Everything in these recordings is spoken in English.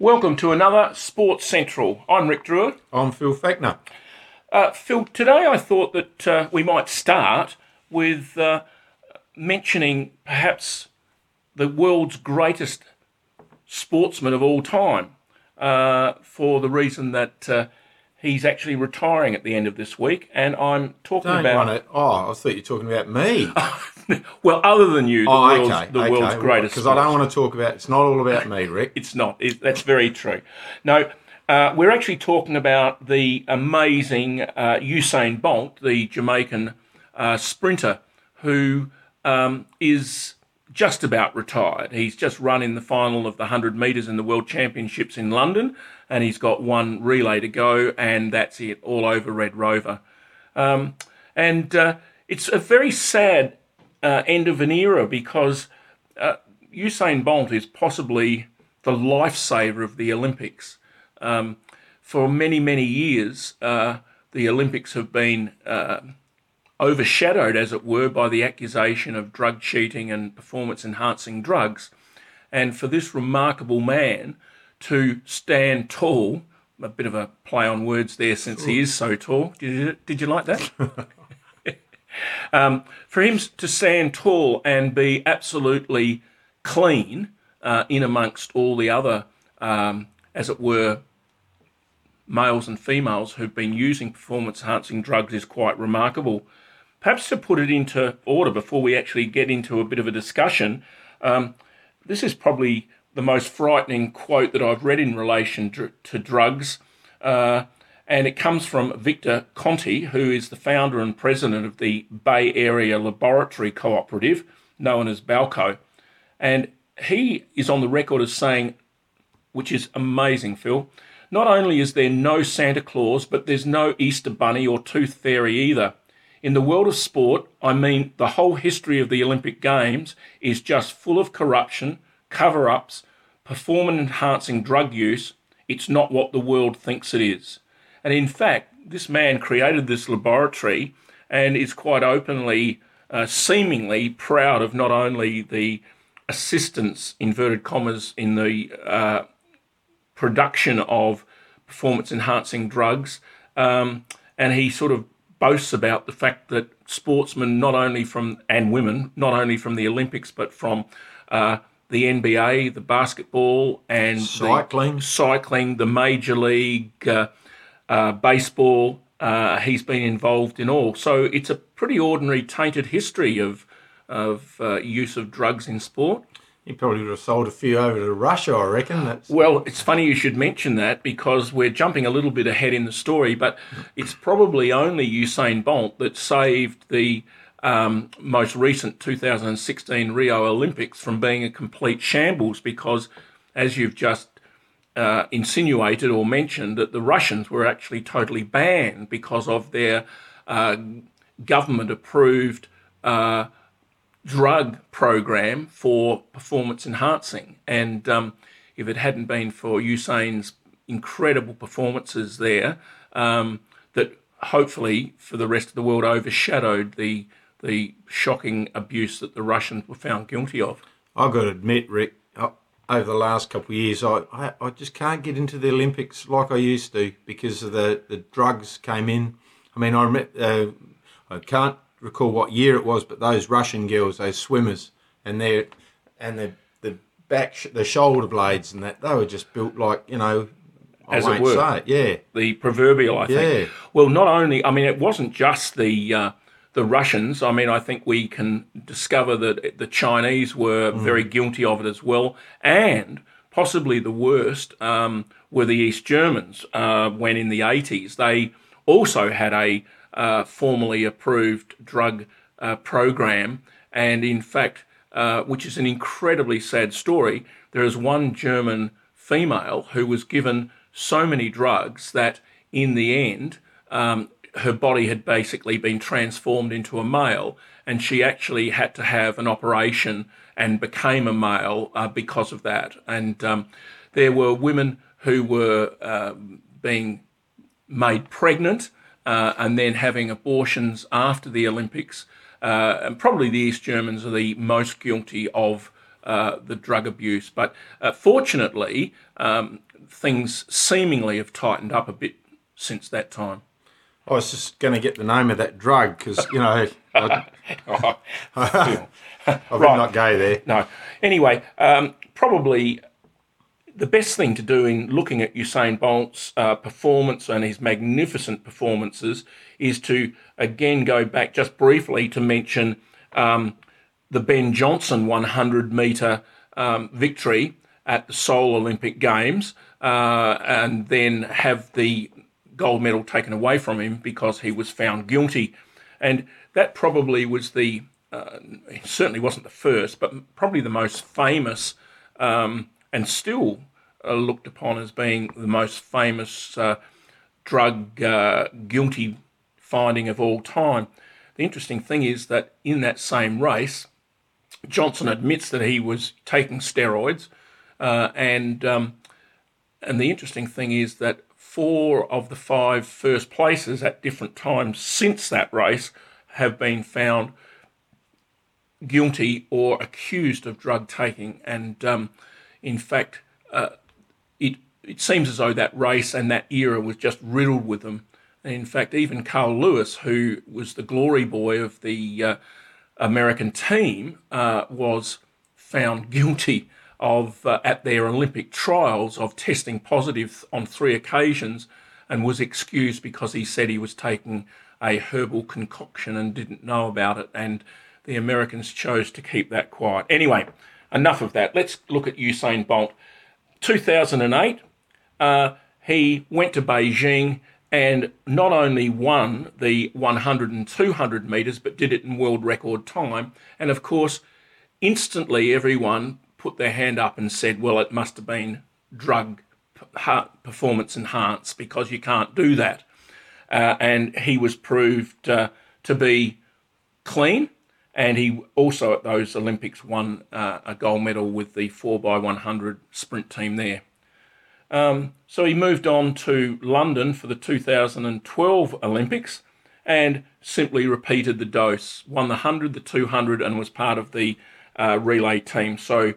Welcome to another Sports Central. I'm Rick Drewer. I'm Phil Fackner. Uh, Phil, today I thought that uh, we might start with uh, mentioning perhaps the world's greatest sportsman of all time uh, for the reason that uh, he's actually retiring at the end of this week. And I'm talking Don't about. it. Oh, I thought you were talking about me. well, other than you, the oh, world's, okay. the world's greatest. Because I don't want to talk about. It's not all about me, Rick. It's not. It, that's very true. No, uh, we're actually talking about the amazing uh, Usain Bolt, the Jamaican uh, sprinter, who um, is just about retired. He's just run in the final of the 100 metres in the World Championships in London, and he's got one relay to go, and that's it, all over Red Rover. Um, and uh, it's a very sad uh, end of an era because uh, Usain Bolt is possibly the lifesaver of the Olympics. Um, for many, many years, uh, the Olympics have been uh, overshadowed, as it were, by the accusation of drug cheating and performance enhancing drugs. And for this remarkable man to stand tall, a bit of a play on words there since he is so tall. Did you, did you like that? um, for him to stand tall and be absolutely clean uh, in amongst all the other, um, as it were, males and females who've been using performance enhancing drugs is quite remarkable. Perhaps to put it into order before we actually get into a bit of a discussion, um, this is probably the most frightening quote that I've read in relation to, to drugs. Uh, and it comes from Victor Conte, who is the founder and president of the Bay Area Laboratory Cooperative, known as BALCO. And he is on the record as saying, which is amazing, Phil, not only is there no Santa Claus, but there's no Easter Bunny or Tooth Fairy either. In the world of sport, I mean, the whole history of the Olympic Games is just full of corruption, cover ups, performance enhancing drug use. It's not what the world thinks it is. And in fact, this man created this laboratory and is quite openly, uh, seemingly proud of not only the assistance, inverted commas, in the uh, production of performance enhancing drugs. Um, and he sort of boasts about the fact that sportsmen, not only from, and women, not only from the Olympics, but from uh, the NBA, the basketball, and Cycling. the cycling, the major league, uh, uh, baseball. Uh, he's been involved in all. So it's a pretty ordinary, tainted history of of uh, use of drugs in sport. He probably would have sold a few over to Russia, I reckon. That's Well, it's funny you should mention that because we're jumping a little bit ahead in the story, but it's probably only Usain Bolt that saved the um, most recent 2016 Rio Olympics from being a complete shambles because, as you've just uh, insinuated or mentioned, that the Russians were actually totally banned because of their uh, government approved. Uh, drug program for performance enhancing. And um, if it hadn't been for Usain's incredible performances there, um, that hopefully for the rest of the world overshadowed the the shocking abuse that the Russians were found guilty of. I've got to admit, Rick. Over the last couple of years, I, I, I just can't get into the Olympics like I used to because of the, the drugs came in. I mean, I uh, I can't recall what year it was, but those Russian girls, those swimmers, and their and the the back, sh- the shoulder blades, and that they were just built like you know. I As it were. say it. Yeah, the proverbial, I think. Yeah. Well, not only, I mean, it wasn't just the uh, the Russians. I mean, I think we can discover that the Chinese were very guilty of it as well, and possibly the worst um, were the East Germans. Uh, when in the eighties, they also had a uh, formally approved drug uh, program, and in fact, uh, which is an incredibly sad story. There is one German female who was given so many drugs that in the end, um, her body had basically been transformed into a male, and she actually had to have an operation and became a male uh, because of that. And um, there were women who were um, being made pregnant uh, and then having abortions after the Olympics. Uh, and probably the East Germans are the most guilty of uh, the drug abuse. But uh, fortunately, um, things seemingly have tightened up a bit since that time. I was just going to get the name of that drug because, you know, I, Oh, I better Right. not go there. no. Anyway, um, probably the best thing to do in looking at Usain Bolt's uh, performance and his magnificent performances is to again go back just briefly to mention um, the Ben Johnson 100 metre um, victory at the Seoul Olympic Games, uh, and then have the gold medal taken away from him because he was found guilty. And that probably was the, uh, certainly wasn't the first, but probably the most famous um, and still uh, looked upon as being the most famous uh, drug uh, guilty finding of all time. The interesting thing is that in that same race, Johnson admits that he was taking steroids, uh, and um, and the interesting thing is that four of the five first places at different times since that race have been found guilty or accused of drug taking, and um, in fact, uh, it it seems as though that race and that era was just riddled with them. And in fact, even Carl Lewis, who was the glory boy of the uh, American team, uh, was found guilty of uh, at their Olympic trials of testing positive on three occasions, and was excused because he said he was taking a herbal concoction and didn't know about it. And the Americans chose to keep that quiet. Anyway, enough of that. Let's look at Usain Bolt. 2008, uh, he went to Beijing and not only won the 100 and 200 metres, but did it in world record time. And of course, instantly everyone put their hand up and said, well, it must have been drug performance enhanced because you can't do that. Uh, and he was proved uh, to be clean. And he also at those Olympics won uh, a gold medal with the 4x100 sprint team there. Um, so he moved on to London for the 2012 Olympics and simply repeated the dose, won the 100, the 200, and was part of the uh, relay team. So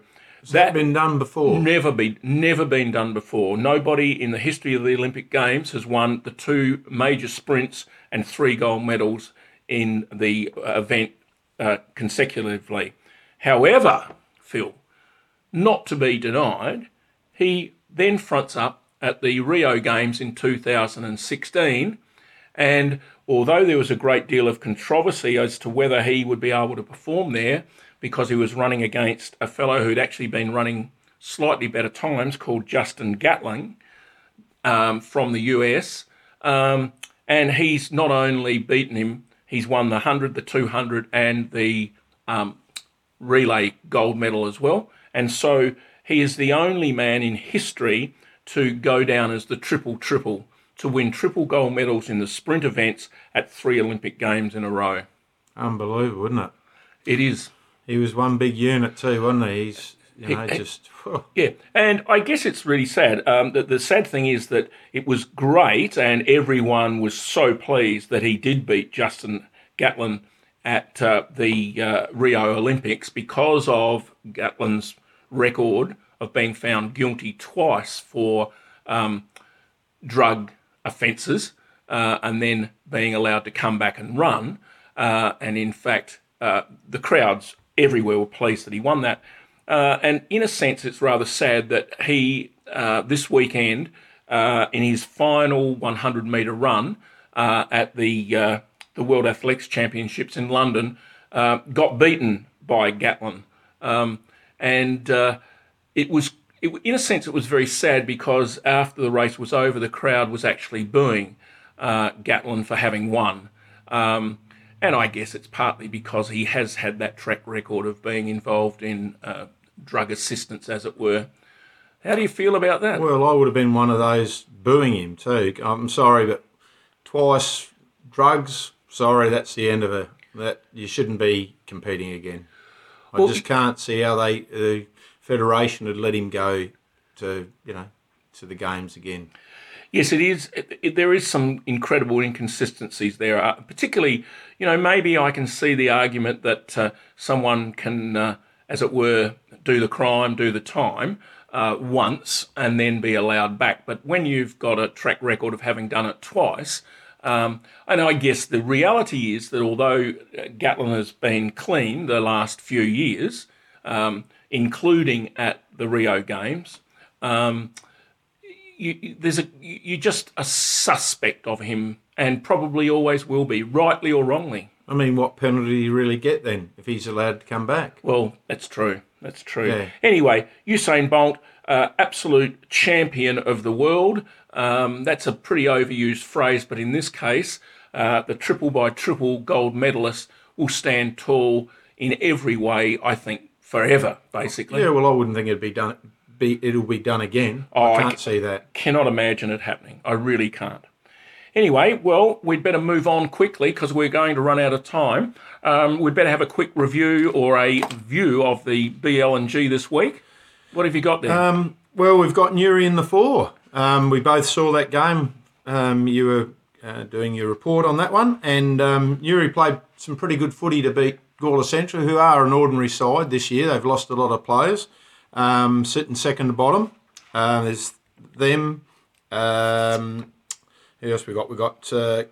That been done before. never be never been done before. Nobody in the history of the Olympic Games has won the two major sprints and three gold medals in the uh, event uh, consecutively. However, Phil, not to be denied, he then fronts up at the Rio Games in 2016, and although there was a great deal of controversy as to whether he would be able to perform there because he was running against a fellow who'd actually been running slightly better times called Justin Gatlin um, from the US. Um, and he's not only beaten him, he's won the 100, the 200, and the um, relay gold medal as well. And so he is the only man in history to go down as the triple triple, to win triple gold medals in the sprint events at three Olympic Games in a row. Unbelievable, isn't it? It is. He was one big unit too, wasn't he? He's you know just whew. Yeah, and I guess it's really sad. Um, the, the sad thing is that it was great, and everyone was so pleased that he did beat Justin Gatlin at uh, the uh, Rio Olympics because of Gatlin's record of being found guilty twice for um, drug offences uh, and then being allowed to come back and run. Uh, and in fact, uh, the crowds everywhere were pleased that he won that. Uh, and in a sense, it's rather sad that he, uh, this weekend, uh, in his final 100 metre run uh, at the, uh, the World Athletics Championships in London, uh, got beaten by Gatlin. Um, and it was, it, in a sense, it was very sad because after the race was over, the crowd was actually booing Gatlin for having won. Um, and I guess it's partly because he has had that track record of being involved in uh, drug assistance, as it were. How do you feel about that? Well, I would have been one of those booing him too. I'm sorry, but twice drugs. Sorry, that's the end of it. That you shouldn't be competing again. I Well, just can't see how they the federation would let him go to you know to the games again. Yes, it is. It, it- there is some incredible inconsistencies there. Uh, particularly, you know, maybe I can see the argument that uh, someone can uh, as it were, do the crime, do the time uh, once, and then be allowed back. But when you've got a track record of having done it twice, um, and I guess the reality is that although Gatlin has been clean the last few years, um, including at the Rio Games, um, you, there's a you're just a suspect of him, and probably always will be, rightly or wrongly. I mean, what penalty do you really get then if he's allowed to come back? Well, that's true. That's true. Yeah. Anyway, Usain Bolt, uh, absolute champion of the world. Um, that's a pretty overused phrase, but in this case, uh, the triple by triple gold medalist will stand tall in every way. I think forever, basically. Yeah, well, I wouldn't think it'd be done. Be it'll be done again. Oh, I I can't c- see that. cannot imagine it happening. I really can't. Anyway, well, we'd better move on quickly because we're going to run out of time. Um, we'd better have a quick review or a view of the BL and G this week. What have you got there? Um, well, we've got Newry in the four. Um, we both saw that game. Um, you were uh, doing your report on that one, and um, Newry played some pretty good footy to beat Gawler Central, who are an ordinary side this year. They've lost a lot of players, um, sitting second to bottom. Uh, there's them. Um, who else we got? We got uh,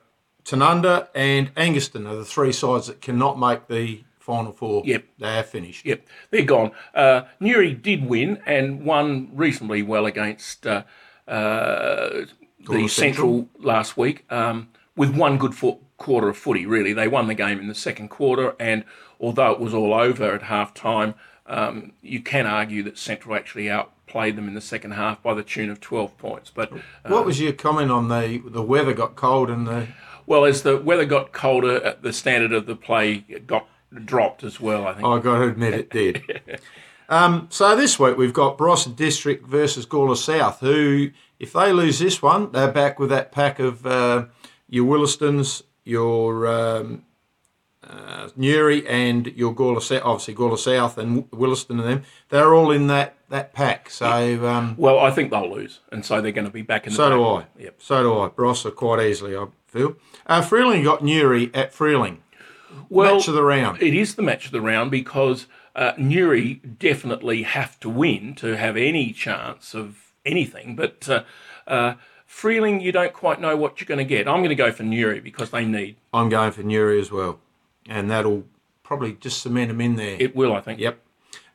Tanunda and Angaston are the three sides that cannot make the final four. Yep. they are finished. Yep, they're gone. Uh, Newry did win and won reasonably well against uh, uh, the Central. Central last week um, with one good fo- quarter of footy, really. They won the game in the second quarter, and although it was all over at half time, um, you can argue that Central actually outplayed them in the second half by the tune of 12 points. But, What was your comment on the the weather got cold and the well, as the weather got colder, uh, the standard of the play got dropped as well, I think. I got to admit it did. um, so this week we've got Barossa District versus Gawler South, who if they lose this one, they're back with that pack of uh, your Willastons, your um, uh, Newry, and your Gawler South. Obviously, Gawler South and Willaston and them. They're all in that that pack. So um, Well, I think they'll lose, and so they're going to be back in the so do I. Yep. So do I. Barossa quite easily, I feel. Uh, Freeling got Newry at Freeling. Well, Match of the round. it is the match of the round because uh, Newry definitely have to win to have any chance of anything. But uh, uh, Freeling, you don't quite know what you're going to get. I'm going to go for Newry because they need I'm going for Newry as well, and that'll probably just cement them in there. it. Will I think? Yep.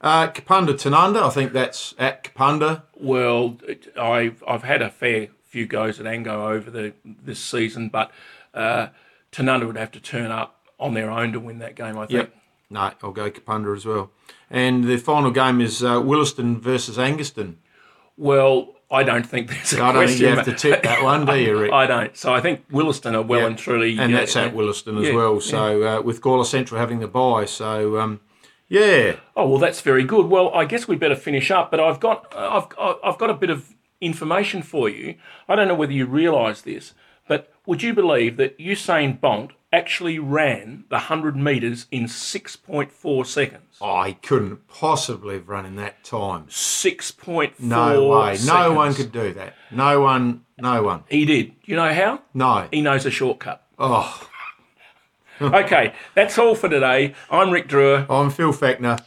Uh, Kapunda Tanunda, I think that's at Kapunda. Well, I've I've had a fair few goes at Ango over the this season, but uh, Tanunda would have to turn up on their own to win that game. I think. Yep. No, I'll go Kapunda as well. And the final game is uh, Willaston versus Angaston. Well, I don't think there's a I don't think you have to tip that one, do you, Rick? I don't. So I think Willaston are well Yeah. and truly, and yeah, that's at Willaston as yeah, well. So uh, with Gawler Central having the bye, so um, yeah, Oh well, that's very good. Well, I guess we'd better finish up. But I've got I've I've got a bit of information for you. I don't know whether you realise this, but would you believe that Usain Bolt actually ran the hundred metres in six point four seconds? Oh, I couldn't possibly have run in that time. Six point four. No way. No one could do that. No one. No one. He did. You know how? No. He knows a shortcut. Oh, okay, that's all for today. I'm Rick Drewer. I'm Phil Feckner.